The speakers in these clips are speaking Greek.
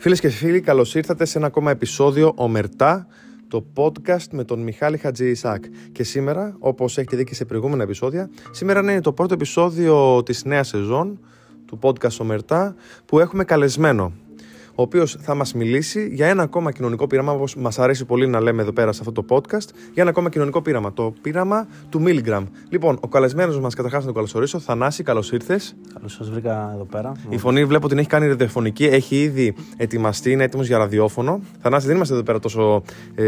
Φίλες και φίλοι, καλώς ήρθατε σε ένα ακόμα επεισόδιο Ομερτά, το podcast με τον Μιχάλη Χατζη Ισάκ. Και σήμερα, όπως έχετε δει και σε προηγούμενα επεισόδια, σήμερα είναι το πρώτο επεισόδιο της νέας σεζόν του podcast Ομερτά που έχουμε καλεσμένο ο οποίος θα μας μιλήσει για ένα ακόμα κοινωνικό πείραμα, όπως μας αρέσει πολύ να λέμε εδώ πέρα σε αυτό το podcast, για ένα ακόμα κοινωνικό πείραμα. Το πείραμα του Milligram. Λοιπόν, ο καλεσμένος μας, καταρχάς να τον καλωσορίσω, Θανάση, καλώς ήρθες. Καλώς σας βρήκα εδώ πέρα. Η φωνή βλέπω την έχει κάνει ραδιοφωνική, έχει ήδη ετοιμαστεί, είναι έτοιμος για ραδιόφωνο. Θανάση, δεν είμαστε εδώ πέρα τόσο. Ε,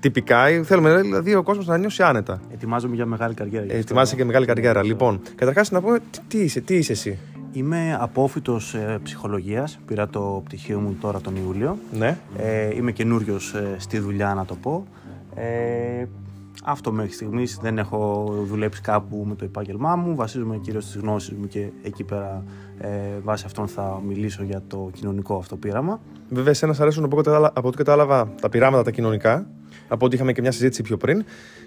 τυπικά. Θέλουμε δηλαδή ο κόσμος να νιώσει άνετα. Ετοιμάζομαι για μεγάλη καριέρα. Ε, ετοιμάζεσαι για μεγάλη καριέρα. Λοιπόν, καταρχάς να πούμε τι, τι, είσαι, τι είσαι εσύ; Είμαι απόφυτος ε, ψυχολογίας, πήρα το πτυχίο μου τώρα τον Ιούλιο. Ναι. Ε, είμαι καινούριος ε, στη δουλειά να το πω. Ε, αυτό μέχρι στιγμής δεν έχω δουλέψει κάπου με το επάγγελμά μου. Βασίζομαι κυρίως στις γνώσεις μου και εκεί πέρα ε, βάσει αυτών θα μιλήσω για το κοινωνικό αυτό πείραμα. Βέβαια, εσένα αρέσουν από ό,τι κατάλαβα τα πειράματα τα κοινωνικά. Από ό,τι είχαμε και μια συζήτηση πιο πριν.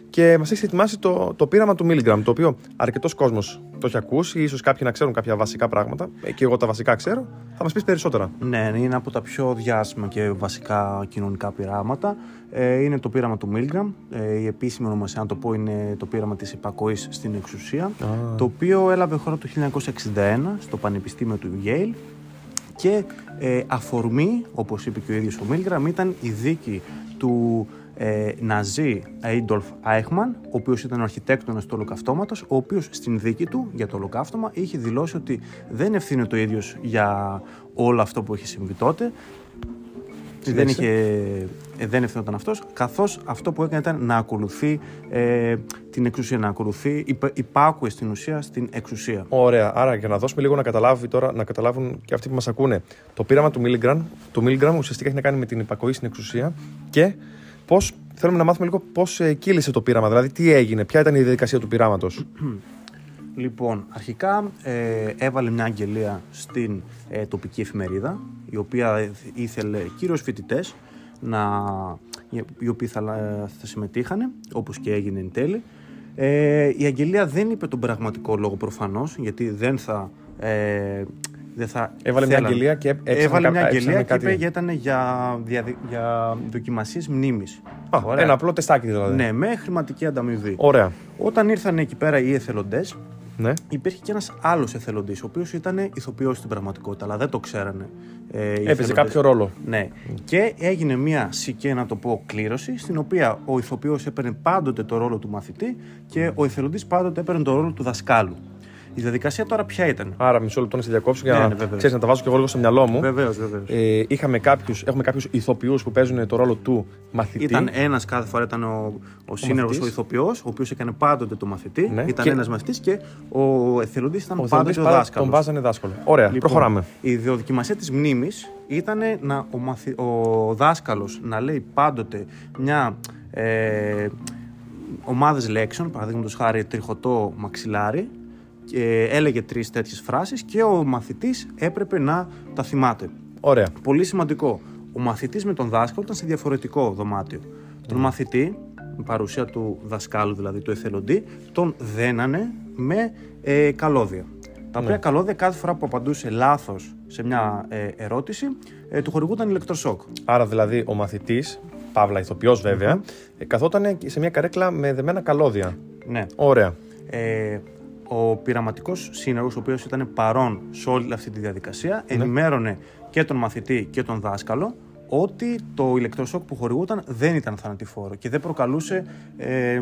Και μας έχεις ετοιμάσει το, το πείραμα του Milligram, το οποίο αρκετός κόσμος το έχει ακούσει, ίσως κάποιοι να ξέρουν κάποια βασικά πράγματα. Ε, και εγώ τα βασικά ξέρω. Θα μας πεις περισσότερα. Ναι, είναι από τα πιο διάσημα και βασικά κοινωνικά πειράματα. Ε, είναι το πείραμα του Milgram. Ε, η επίσημη ονομασία, αν το πω, είναι το πείραμα της υπακοής στην εξουσία. Το οποίο έλαβε χώρα το 1961 στο Πανεπιστήμιο του Yale. Και ε, αφορμή, όπως είπε και ο ίδιος ο Μίλγραμ, ήταν η δίκη του ε, Ναζί Έιντολφ Άιχμαν, ο οποίος ήταν ο αρχιτέκτονας του ολοκαυτώματος, ο οποίος στην δίκη του για το ολοκαύτωμα είχε δηλώσει ότι δεν ευθύνεται το ίδιος για όλο αυτό που είχε συμβεί τότε. Δεν, είχε, ε, δεν ευθυνόταν αυτός, καθώς αυτό που έκανε ήταν να ακολουθεί ε, την εξουσία, να ακολουθεί, υπάκουε στην ουσία στην εξουσία. Ωραία. Άρα για να δώσουμε λίγο να, καταλάβει τώρα, να καταλάβουν και αυτοί που μας ακούνε, το πείραμα του Milligram, του Milligram ουσιαστικά έχει να κάνει με την υπακοή στην εξουσία και Πώς θέλουμε να μάθουμε λίγο πώς ε, κύλησε το πείραμα, δηλαδή τι έγινε, ποια ήταν η διαδικασία του πειράματος. Λοιπόν, αρχικά ε, έβαλε μια αγγελία στην ε, τοπική εφημερίδα, η οποία ήθελε κυρίω φοιτητές, οι οποίοι θα, θα συμμετείχαν, όπως και έγινε εν τέλει. Ε, η αγγελία δεν είπε τον πραγματικό λόγο προφανώς, γιατί δεν θα δεν θα Έβαλε μια αγγελία και Έβαλε μια αγγελία και είπε ήταν για, για, για δοκιμασίες μνήμης. Ένα απλό τεστάκι δηλαδή. Ναι, με χρηματική ανταμοιβή. Ωραία. Όταν ήρθαν εκεί πέρα οι εθελοντές, ναι. υπήρχε και ένας άλλος εθελοντής, ο οποίος ήταν ηθοποιός στην πραγματικότητα, αλλά δεν το ξέρανε. Ε, Έπαιζε κάποιο ρόλο. Ναι. Και έγινε μια σικέ, να το πω, κλήρωση, στην οποία ο ηθοποιός έπαιρνε πάντοτε το ρόλο του μαθητή και ο εθελοντής πάντοτε έπαιρνε το ρόλο του δασκάλου. Η διαδικασία τώρα ποια ήταν; Άρα, μισό λεπτό να σε διακόψω για ναι, να, ναι, ξέρεις, να τα βάζω και εγώ λίγο στο μυαλό μου. Βεβαίως, βεβαίως. Ε, είχαμε κάποιους, έχουμε κάποιους ηθοποιούς που παίζουν το ρόλο του μαθητή. Ήταν ένας κάθε φορά ήταν ο, ο σύνεργος, ο ηθοποιός, ο οποίος έκανε πάντοτε το μαθητή. Ναι. Ήταν και... ένας μαθητής και ο εθελοντής ήταν ο πάντοτε ο δάσκαλος. Τον βάζανε δάσκαλο. Ωραία, λοιπόν, προχωράμε. Η δοκιμασία της μνήμης ήταν να ο, μαθη... ο δάσκαλος να λέει πάντοτε μια. Ε, ομάδες λέξεων, παραδείγματος χάρη τριχωτό μαξιλάρι, και έλεγε τρεις τέτοιες φράσεις και ο μαθητής έπρεπε να τα θυμάται. Ωραία. Πολύ σημαντικό. Ο μαθητής με τον δάσκαλο ήταν σε διαφορετικό δωμάτιο. Τον μαθητή, με παρουσία του δασκάλου δηλαδή του εθελοντή, τον δένανε με ε, καλώδια. Τα οποία ναι. καλώδια κάθε φορά που απαντούσε λάθος σε μια ε, ερώτηση, ε, του χορηγούταν ηλεκτροσόκ. Άρα δηλαδή ο μαθητής, παύλα ηθοποιός βέβαια, mm-hmm. καθόταν σε μια καρέκλα με δεμένα καλώδια. Ναι. Ωραία. Ε, ο πειραματικός σύνεργος, ο οποίος ήταν παρόν σε όλη αυτή τη διαδικασία, ναι. ενημέρωνε και τον μαθητή και τον δάσκαλο ότι το ηλεκτροσόκ που χορηγούταν δεν ήταν θανατηφόρο και δεν προκαλούσε. Ε,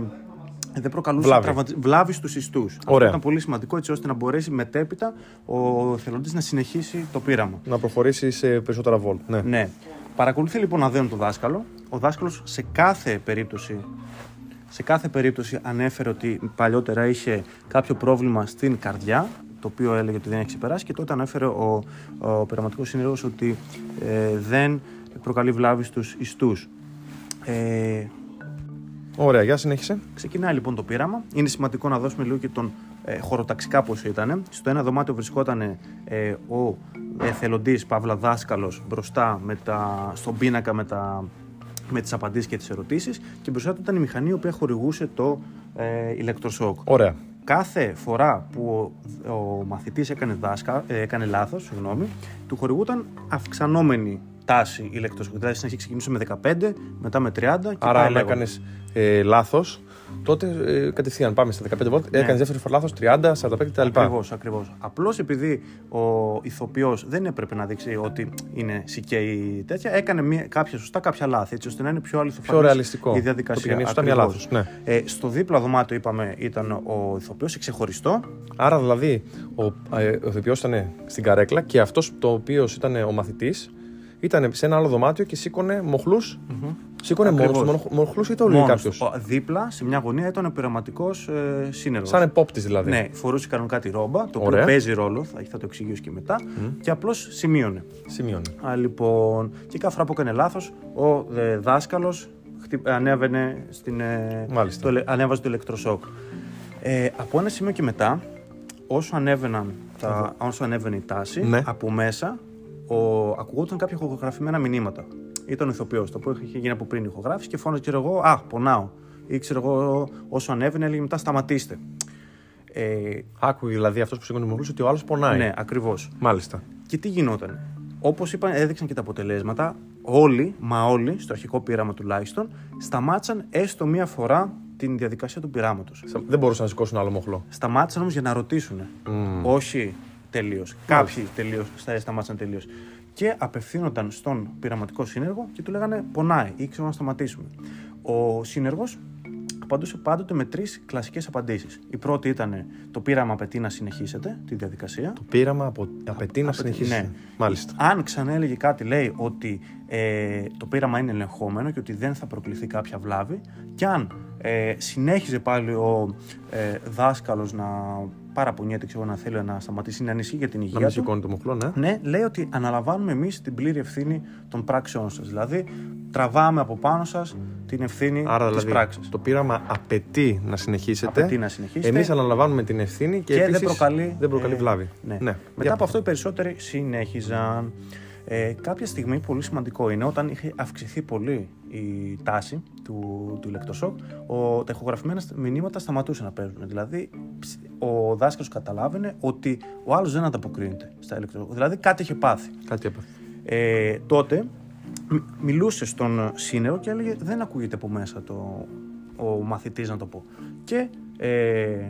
δεν προκαλούσε βλάβη, τραυμα... βλάβη στους ιστούς. Αυτό ήταν πολύ σημαντικό έτσι ώστε να μπορέσει μετέπειτα ο θελοντής να συνεχίσει το πείραμα. Να προχωρήσει σε περισσότερα βόλτ. Ναι. ναι. Παρακολουθεί λοιπόν αδέον τον δάσκαλο. Ο δάσκαλος σε κάθε περίπτωση σε κάθε περίπτωση ανέφερε ότι παλιότερα είχε κάποιο πρόβλημα στην καρδιά, το οποίο έλεγε ότι δεν έχει ξεπεράσει και τότε ανέφερε ο, ο πειραματικός ότι ε, δεν προκαλεί βλάβη στους ιστούς. Ε, Ωραία, για συνέχισε. Ξεκινάει λοιπόν το πείραμα. Είναι σημαντικό να δώσουμε λίγο και τον ε, χωροταξικά πώ ήταν. Στο ένα δωμάτιο βρισκόταν ε, ο εθελοντής Παύλα Δάσκαλος μπροστά με τα, στον πίνακα με τα με τις απαντήσεις και τις ερωτήσεις και μπροστά του ήταν η μηχανή η οποία χορηγούσε το ε, ηλεκτροσόκ. Ωραία. κάθε φορά που ο, ο μαθητής έκανε, δάσκα, ε, έκανε λάθος, συγγνώμη, του χορηγούταν αυξανόμενη τάση ηλεκτροσοκ. Δηλαδή στην αρχή ξεκινούσε με 15, μετά με 30 και Άρα, πάει αν λέγοντας. έκανες ε, λάθος, τότε ε, κατευθείαν πάμε στα 15 βολτ. Ναι. Έκανε δεύτερη φορά λάθο 30, 45 κτλ. Ακριβώς, ακριβώς. Απλώς επειδή ο ηθοποιός δεν έπρεπε να δείξει ότι είναι σικέ ή τέτοια, έκανε μια, κάποια σωστά, κάποια λάθη, έτσι ώστε να είναι πιο αληθοφανής Πιο ρεαλιστικό. η Το διαδικασία. πήγαινε σωστά, μία Ακριβώς. λάθος, ναι. Ε, στο δίπλα δωμάτιο, είπαμε, ήταν ο ηθοποιός, ξεχωριστό. Άρα δηλαδή ο, ε, ο ηθοποιός ήταν στην καρέκλα και αυτός το οποίος ήταν ο μαθητής ήταν σε ένα άλλο δωμάτιο και σήκωνε μοχλούς. Σήκωνε μόνος Ακριβώς. του μοχλού ή το λέει Μόνος κάποιος; του. Ο- Δίπλα, σε μια γωνία, ήταν ο πειραματικός ε, σύνεργος. Σαν επόπτης δηλαδή. Ναι, φορούσε κανονικά τη ρόμπα, το Ωραία. οποίο παίζει ρόλο, θα, θα το εξηγήσω και μετά, και απλώς σημείωνε. Σημειώνει. Α, λοιπόν, και κάθε φορά που έκανε λάθος, ο ε, δάσκαλος ανέβαινε στην, ε, Μάλιστα. το, ελε- ανέβαζε το ηλεκτροσόκ. Ε, από ένα σημείο και μετά, όσο, ανέβαιναν τα, όσο ανέβαινε η τάση, Ναι. από μέσα ο, ακουγόταν κάποια ηχογραφημένα μηνύματα. Ήταν ο ηθοποιός, το οποίο είχε γίνει από πριν η ηχογράφηση και φώναζε, ξέρω εγώ, Α, πονάω. Ή ξέρω εγώ, όσο ανέβαινε, έλεγε μετά σταματήστε. Ε, Άκουγε δηλαδή αυτός που σήκωνε μοχλού ότι ο άλλος πονάει. ναι, ακριβώς. Μάλιστα. Και τι γινόταν. Όπως είπαν, έδειξαν και τα αποτελέσματα. Όλοι, μα όλοι, στο αρχικό πείραμα τουλάχιστον, σταμάτησαν έστω μία φορά την διαδικασία του πειράματος. Σα- Δεν μπορούσαν να σηκώσουν άλλο μοχλό. Σταμάτησαν όμως για να ρωτήσουν. Όχι τελείως. Κάποιοι τελείως, στα- σταμάτησαν τελείως. Και απευθύνονταν στον πειραματικό σύνεργο και του λέγανε Πονάει, ή ξέρω να σταματήσουμε. Ο σύνεργος απαντούσε πάντοτε με τρεις κλασικές απαντήσεις. Η πρώτη ήταν το πείραμα απαιτεί να συνεχίσετε τη διαδικασία. Το πείραμα απο... απαιτεί να συνεχίσει. ναι. Μάλιστα. Αν ξανά έλεγε κάτι, λέει ότι ε, το πείραμα είναι ελεγχόμενο και ότι δεν θα προκληθεί κάποια βλάβη. Και αν ε, συνέχιζε πάλι ο ε, δάσκαλος να παραπονιέται, ξέρω, να θέλει να σταματήσει, να ανησυχεί για την Να υγεία μην του. σηκώνει το μοχλό, ναι. Ναι, λέει ότι αναλαμβάνουμε εμείς την πλήρη ευθύνη των πράξεών σας. Δηλαδή, τραβάμε από πάνω σας την ευθύνη Άρα της δηλαδή πράξης. το πείραμα απαιτεί να συνεχίσετε. Απαιτεί να συνεχίσετε. Εμείς αναλαμβάνουμε την ευθύνη και, και επίσης δεν προκαλεί, δεν προκαλεί ε, βλάβη. Ναι. Για Μετά από αυτό οι περισσότεροι συνέχιζαν. Ε, κάποια στιγμή, πολύ σημαντικό είναι, όταν είχε αυξηθεί πολύ η τάση του, του ηλεκτροσόκ, ο, τα ηχογραφημένα μηνύματα σταματούσαν να παίζουν. Δηλαδή, ψ- ο δάσκαλος καταλάβαινε ότι ο άλλος δεν ανταποκρίνεται στα ηλεκτροσόκ. Δηλαδή, κάτι είχε πάθει. Κάτι έπαθε. Ε, τότε μ- μιλούσε στον σύνερο και έλεγε δεν ακούγεται από μέσα το, ο μαθητής να το πω. Και ε,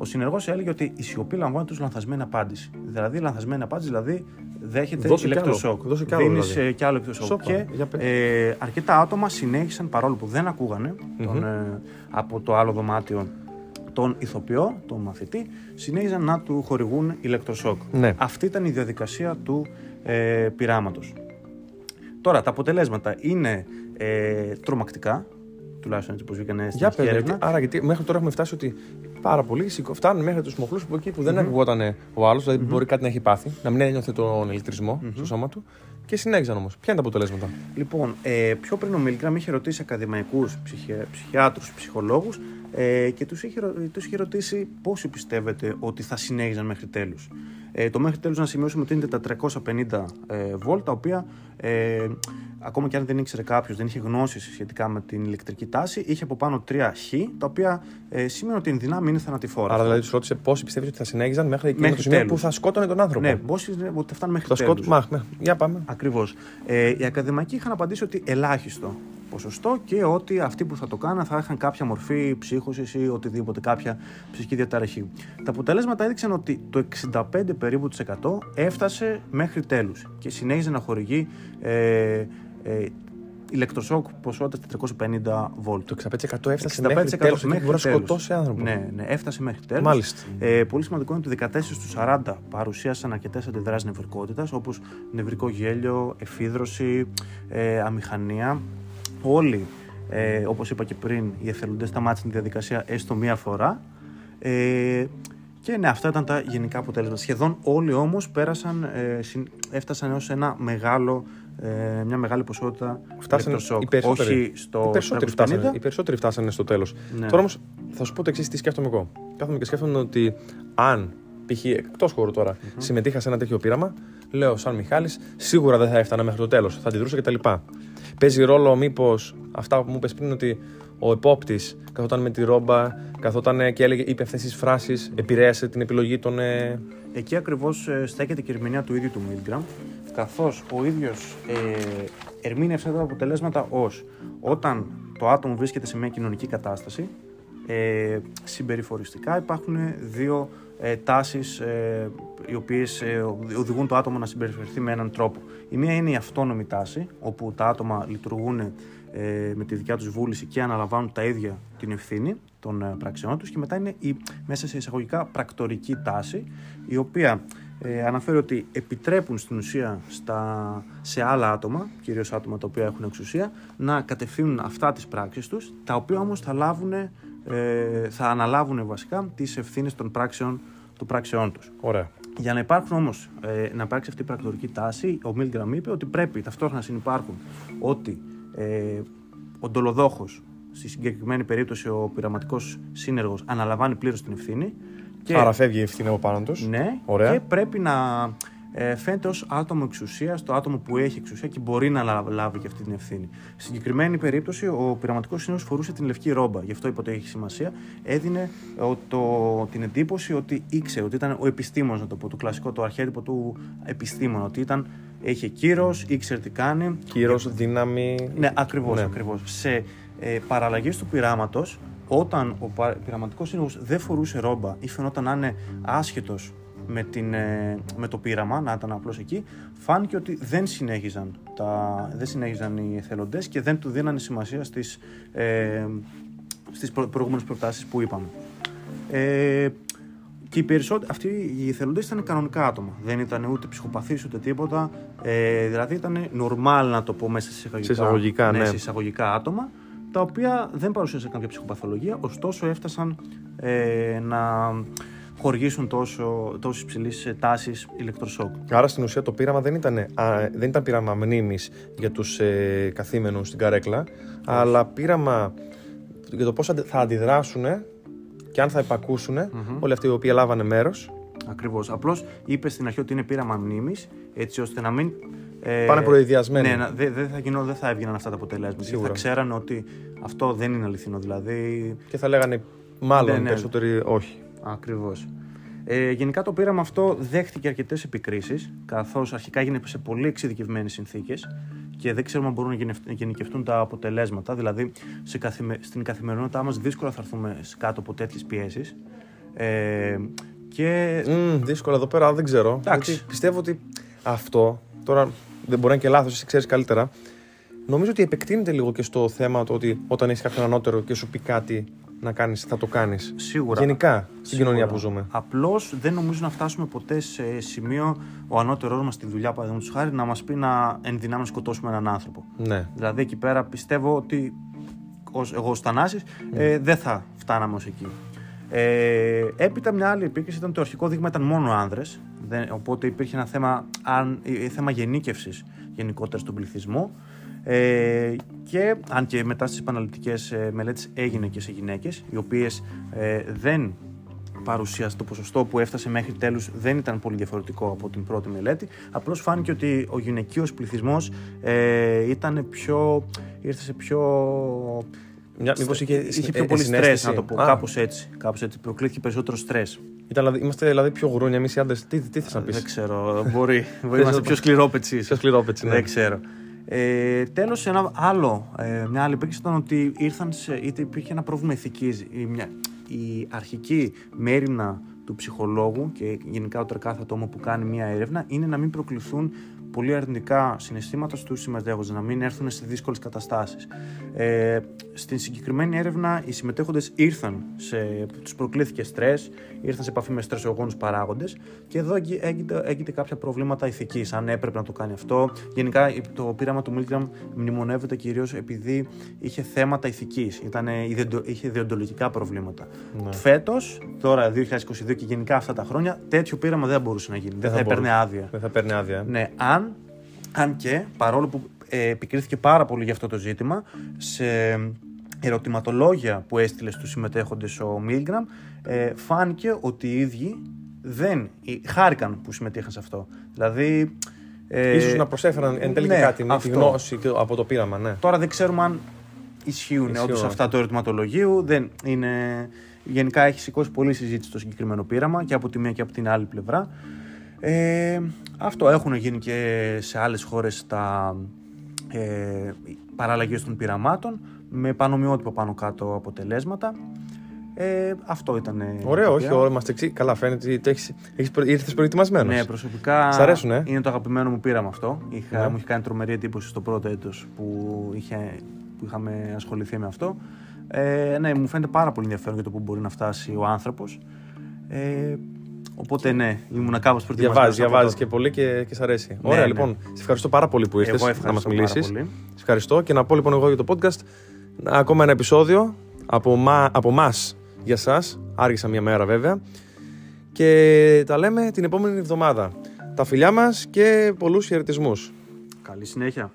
ο συνεργός έλεγε ότι η σιωπή λαμβάνει τους λανθασμένη απάντηση. Δηλαδή λανθασμένη απάντηση, δηλαδή δέχεται Δώσε κι άλλο. ηλεκτροσόκ. Δώσε κι άλλο, Δίνεις δηλαδή. ε, κι άλλο ηλεκτροσόκ. Σόπα, Και για πες. ε, αρκετά άτομα συνέχισαν παρόλο που δεν ακούγανε τον, ε, από το άλλο δωμάτιο τον ηθοποιό, τον μαθητή, συνέχιζαν να του χορηγούν ηλεκτροσόκ. Ναι. Αυτή ήταν η διαδικασία του ε, πειράματος. Τώρα, τα αποτελέσματα είναι ε, τρομακτικά, τουλάχιστον έτσι όπως βγήκαν στην Για αρχική πες, έρευνα. γιατί, άρα γιατί μέχρι τώρα έχουμε φτάσει ότι πάρα πολλοί σηκω- φτάνουν μέχρι τους μοχλούς που εκεί που δεν ακουγόταν ο άλλος, δηλαδή μπορεί κάτι να έχει πάθει, να μην ένιωθε τον ηλεκτρισμό στο σώμα του και συνέχιζαν όμως. Ποια είναι τα αποτελέσματα; Λοιπόν, ε, πιο πριν ο Μίλγκραμ είχε ρωτήσει ακαδημαϊκούς ψυχια... ψυχιάτρους, ψυχολόγους ε, και τους είχε, ρω- τους είχε ρωτήσει πόσοι πιστεύετε ότι θα συνέχιζαν μέχρι τέλους. Ε, το μέχρι τέλους να σημειώσουμε ότι είναι τα 350 ε, βολτ, τα οποία ε, ακόμα και αν δεν ήξερε κάποιος, δεν είχε γνώσεις σχετικά με την ηλεκτρική τάση, είχε από πάνω 3 χ, τα οποία ε, σήμαινε ότι η δυνάμει είναι θανατηφόρα. Άρα δηλαδή τους ρώτησε πόσοι πιστεύεις ότι θα συνέχιζαν μέχρι εκείνο Μέχρι το σημείο τέλους. που θα σκότωνε τον άνθρωπο. Ναι, πόσοι είναι ότι θα φτάνουν μέχρι θα τέλους. σκότω... Μα, ναι. Για πάμε. Ακριβώς. Ε, οι ακαδημαϊκοί είχαν απαντήσει ότι ελάχιστο ποσοστό και ότι αυτοί που θα το κάναν θα είχαν κάποια μορφή ψύχωσης ή οτιδήποτε, κάποια ψυχική διαταραχή. Τα αποτελέσματα έδειξαν ότι το 65 περίπου της 100 έφτασε μέχρι τέλους και συνέχιζε να χορηγεί ε, ε, ηλεκτροσόκ ποσότητα 450 βολτ. Το 65% έφτασε 65% μέχρι τέλος. Εκεί μέχρι μπορείς να τέλους. σκοτώσει άνθρωπο. Ναι, ναι, έφτασε μέχρι τέλους. Μάλιστα. Ε, πολύ σημαντικό είναι ότι 14 στους 40 παρουσίασαν αρκετές αντιδράσεις νευρικότητας, όπως νευρικό γέλιο, εφίδρωση, ε, αμηχανία. Όλοι, ε, όπως είπα και πριν, οι εθελοντές σταμάτησαν τη διαδικασία έστω μία φορά. Ε, και ναι, αυτά ήταν τα γενικά αποτέλεσματα. Σχεδόν όλοι όμως πέρασαν, ε, συν- έφτασαν έως ένα μεγάλο, ε, μια μεγάλη ποσότητα Φτάσανε ηλεκτροσόκ. οι περισσότεροι. Όχι στο οι, περισσότεροι 350. φτάσανε, οι περισσότεροι φτάσανε στο τέλος. Ναι. Τώρα όμως θα σου πω το εξής τι σκέφτομαι εγώ. Κάθομαι και σκέφτομαι ότι αν π.χ. εκτός χώρου τώρα συμμετείχα σε ένα τέτοιο πείραμα, λέω σαν Μιχάλης σίγουρα δεν θα έφτανα μέχρι το τέλος. Θα αντιδρούσα κτλ. Παίζει ρόλο μήπως αυτά που μου είπες πριν ότι ο επόπτης καθόταν με τη ρόμπα, καθόταν και έλεγε, είπε αυτές τις φράσεις, επηρέασε την επιλογή των. Ε... Εκεί ακριβώς στέκεται και η ερμηνεία του ίδιου του Μίλγκραμ, καθώς ο ίδιος ε, ερμήνευσε αυτά τα αποτελέσματα ως όταν το άτομο βρίσκεται σε μια κοινωνική κατάσταση, ε, συμπεριφοριστικά υπάρχουν δύο ε, τάσεις ε, οι οποίες ε, οδηγούν το άτομο να συμπεριφερθεί με έναν τρόπο. Η μία είναι η αυτόνομη τάση, όπου τα άτομα λειτουργούν ε, με τη δικιά τους βούληση και αναλαμβάνουν τα ίδια την ευθύνη των ε, πραξιών τους και μετά είναι η μέσα σε εισαγωγικά πρακτορική τάση, η οποία ε, αναφέρει ότι επιτρέπουν στην ουσία στα, σε άλλα άτομα, κυρίως άτομα τα οποία έχουν εξουσία, να κατευθύνουν αυτά τις πράξεις τους, τα οποία όμως θα, λάβουν, ε, θα αναλάβουν βασικά τις ευθύνες των πράξεων, των πράξεών τους. Ωραία. Για να υπάρχουν όμως, ε, να υπάρξει αυτή η πρακτορική τάση, ο Μίλγκραμ είπε ότι πρέπει ταυτόχρονα να συνεπάρχουν ότι ε, ο ντολοδόχος, στη συγκεκριμένη περίπτωση ο πειραματικός σύνεργος, αναλαμβάνει πλήρως την ευθύνη, και... Άρα φεύγει η ευθύνη από πάνω τους. Ναι, Ωραία. και πρέπει να ε, φαίνεται ως άτομο εξουσίας, το άτομο που έχει εξουσία και μπορεί να λάβει και αυτή την ευθύνη. Στην συγκεκριμένη περίπτωση, ο πειραματικός σύνολο φορούσε την λευκή ρόμπα, γι' αυτό είπα ότι έχει σημασία. Έδινε ο, το, την εντύπωση ότι ήξερε, ότι ήταν ο επιστήμονας, να το πω, το κλασικό, το αρχέτυπο του επιστήμονα, ότι ήταν, είχε κύρος, ήξερε τι κάνει. Κύρος, δύναμη. Ναι, ακριβώς. Ναι. Ακριβώς. Σε ε, παραλλαγές του πειράματος, όταν ο πειραματικός σύνολο δεν φορούσε ρόμπα ή φαινόταν να είναι άσχετος με, την, ε, με το πείραμα, να ήταν απλώς εκεί, φάνηκε ότι δεν συνέχιζαν, τα, δεν συνέχιζαν οι εθελοντές και δεν του δίνανε σημασία στις ε, στις προ, προηγούμενες προτάσεις που είπαμε. Ε, και οι περισσότεροι, αυτοί οι εθελοντές ήταν κανονικά άτομα. Δεν ήταν ούτε ψυχοπαθείς ούτε τίποτα. Ε, δηλαδή ήταν normal να το πω μέσα σε εισαγωγικά, σε εισαγωγικά, ναι, ναι. σε εισαγωγικά άτομα τα οποία δεν παρουσίασαν κάποια ψυχοπαθολογία, ωστόσο έφτασαν ε, να χορηγήσουν τόσο, τόσο υψηλής τάσης ηλεκτροσόκ. Άρα στην ουσία το πείραμα δεν ήταν, α, δεν ήταν πείραμα μνήμης για τους ε, καθήμενους στην καρέκλα, αλλά πείραμα για το πώς θα αντιδράσουν και αν θα υπακούσουν mm-hmm. όλοι αυτοί οι οποίοι λάβανε μέρος. Ακριβώς. Απλώς είπε στην αρχή ότι είναι πείραμα μνήμης, έτσι ώστε να μην ε, Πάνε προειδιασμένοι. Ναι, δεν δε θα, γινώ, δεν θα έβγαιναν αυτά τα αποτελέσματα. Σίγουρα. Θα ξέραν ότι αυτό δεν είναι αληθινό. Δηλαδή... Και θα λέγανε μάλλον ναι, ναι. περισσότεροι όχι. Ακριβώς. Ε, γενικά το πείραμα αυτό δέχτηκε αρκετές επικρίσεις, καθώς αρχικά έγινε σε πολύ εξειδικευμένες συνθήκες και δεν ξέρουμε αν μπορούν να γενικευτούν τα αποτελέσματα. Δηλαδή, σε καθημε... στην καθημερινότητά μας δύσκολα θα έρθουμε κάτω από τέτοιες πιέσεις. Ε, και... Mm, δύσκολα εδώ πέρα, δεν ξέρω. Εντάξει. πιστεύω ότι αυτό τώρα δεν μπορεί να είναι και λάθος, εσύ ξέρεις καλύτερα. Νομίζω ότι επεκτείνεται λίγο και στο θέμα το ότι όταν έχεις κάποιον ανώτερο και σου πει κάτι να κάνεις, θα το κάνεις. Σίγουρα. Γενικά στην κοινωνία που ζούμε. Απλώς δεν νομίζω να φτάσουμε ποτέ σε σημείο ο ανώτερός μας στη δουλειά, παραδείγματος χάρη, να μας πει να ενδυνάμε να σκοτώσουμε έναν άνθρωπο. Ναι. Δηλαδή εκεί πέρα πιστεύω ότι ως, εγώ ως Θανάσης ε, δεν θα φτάναμε ως εκεί. Ε, έπειτα μια άλλη επίκριση ήταν το αρχικό δείγμα ήταν μόνο άνδρες οπότε υπήρχε ένα θέμα, αν, ε, θέμα γενίκευσης γενικότερα στον πληθυσμό ε, και αν και μετά στις επαναληπτικές ε, μελέτες έγινε και σε γυναίκες οι οποίες ε, δεν παρουσίασε το ποσοστό που έφτασε μέχρι τέλους δεν ήταν πολύ διαφορετικό από την πρώτη μελέτη απλώς φάνηκε ότι ο γυναικείος πληθυσμός ε, ήταν πιο, ήρθε σε πιο Μήπως είχε, είχε πιο πολύ στρες, να το πω. Κάπως έτσι. Κάπως έτσι. Προκλήθηκε περισσότερο στρες. Δηλαδή, είμαστε δηλαδή πιο γρούνια εμείς οι άντρες. Τι, τι θες να πεις; Δεν ξέρω. Μπορεί. μπορεί είμαστε πιο σκληρόπετσοι. Πιο σκληρόπετσοι, ναι. Δεν ξέρω. Ε, Τέλος, ένα άλλο, ε, μια άλλη επίκριση ήταν ότι ήρθαν σε, είτε υπήρχε ένα πρόβλημα ηθικής. Η, η αρχική μέρημνα του ψυχολόγου και γενικά ο κάθε ατόμο που κάνει μια έρευνα είναι να μην προκληθούν πολύ αρνητικά συναισθήματα στους συμμετέχοντες, να μην έρθουν σε δύσκολες καταστάσεις. Ε, στην συγκεκριμένη έρευνα, οι συμμετέχοντες ήρθαν, σε, τους προκλήθηκε στρες, ήρθαν σε επαφή με στρεσογόνους παράγοντες και εδώ έγινε κάποια προβλήματα ηθικής, αν έπρεπε να το κάνει αυτό. Γενικά, το πείραμα του Milgram μνημονεύεται κυρίως επειδή είχε θέματα ηθικής, είχε διοντολογικά προβλήματα. Ναι. Φέτος, τώρα 2022 και γενικά αυτά τα χρόνια, τέτοιο πείραμα δεν μπορούσε να γίνει. Δεν, δεν θα, θα έπαιρνε άδεια. Δεν θα παίρνει άδεια. Ναι, αν αν, και παρόλο που ε, επικρίθηκε πάρα πολύ για αυτό το ζήτημα, σε ερωτηματολόγια που έστειλε στους συμμετέχοντες ο Μίλγκραμ, ε, φάνηκε ότι οι ίδιοι δεν χάρηκαν που συμμετείχαν σε αυτό. Δηλαδή... Ε, ίσως να προσέφεραν εν τέλει ναι, κάτι, με τη γνώση από το πείραμα, ναι. Τώρα δεν ξέρουμε αν ισχύουν, Ισχύουν. όντως αυτά του ερωτηματολογίου. Δεν είναι... Γενικά έχει σηκώσει πολλή συζήτηση το συγκεκριμένο πείραμα και από τη μία και από την άλλη πλευρά. Ε, αυτό έχουν γίνει και σε άλλες χώρες τα ε, παραλλαγές των πειραμάτων με πανομοιότυπα πάνω κάτω αποτελέσματα. Ε, αυτό ήταν. Ωραίο, όχι, ωραία, είμαστε εξή. Καλά, φαίνεται ότι έχεις, έχεις, προ- ήρθες προετοιμασμένος. Ναι, προσωπικά Σ' αρέσουν, ε; είναι το αγαπημένο μου πείραμα αυτό. Είχα, Ναι. Μου είχε κάνει τρομερή εντύπωση στο πρώτο έτος που, είχε, που είχαμε ασχοληθεί με αυτό. Ε, ναι, μου φαίνεται πάρα πολύ ενδιαφέρον για το που μπορεί να φτάσει ο άνθρωπος. Ε, οπότε ναι, ήμουν κάπως προετοιμασμένος. Διαβάζει, από διαβάζεις τότε. και πολύ και, και σ' αρέσει. Ναι, Ωραία, ναι. λοιπόν. Σε ευχαριστώ πάρα πολύ που ήρθες Εγώ να ευχαριστώ μας πάρα μιλήσεις. πολύ. Σε ευχαριστώ και να πω λοιπόν εγώ για το podcast ακόμα ένα επεισόδιο από, μα, από μας για σας. Άργησα μια μέρα βέβαια. Και τα λέμε την επόμενη εβδομάδα. Τα φιλιά μας και πολλούς χαιρετισμούς. Καλή συνέχεια.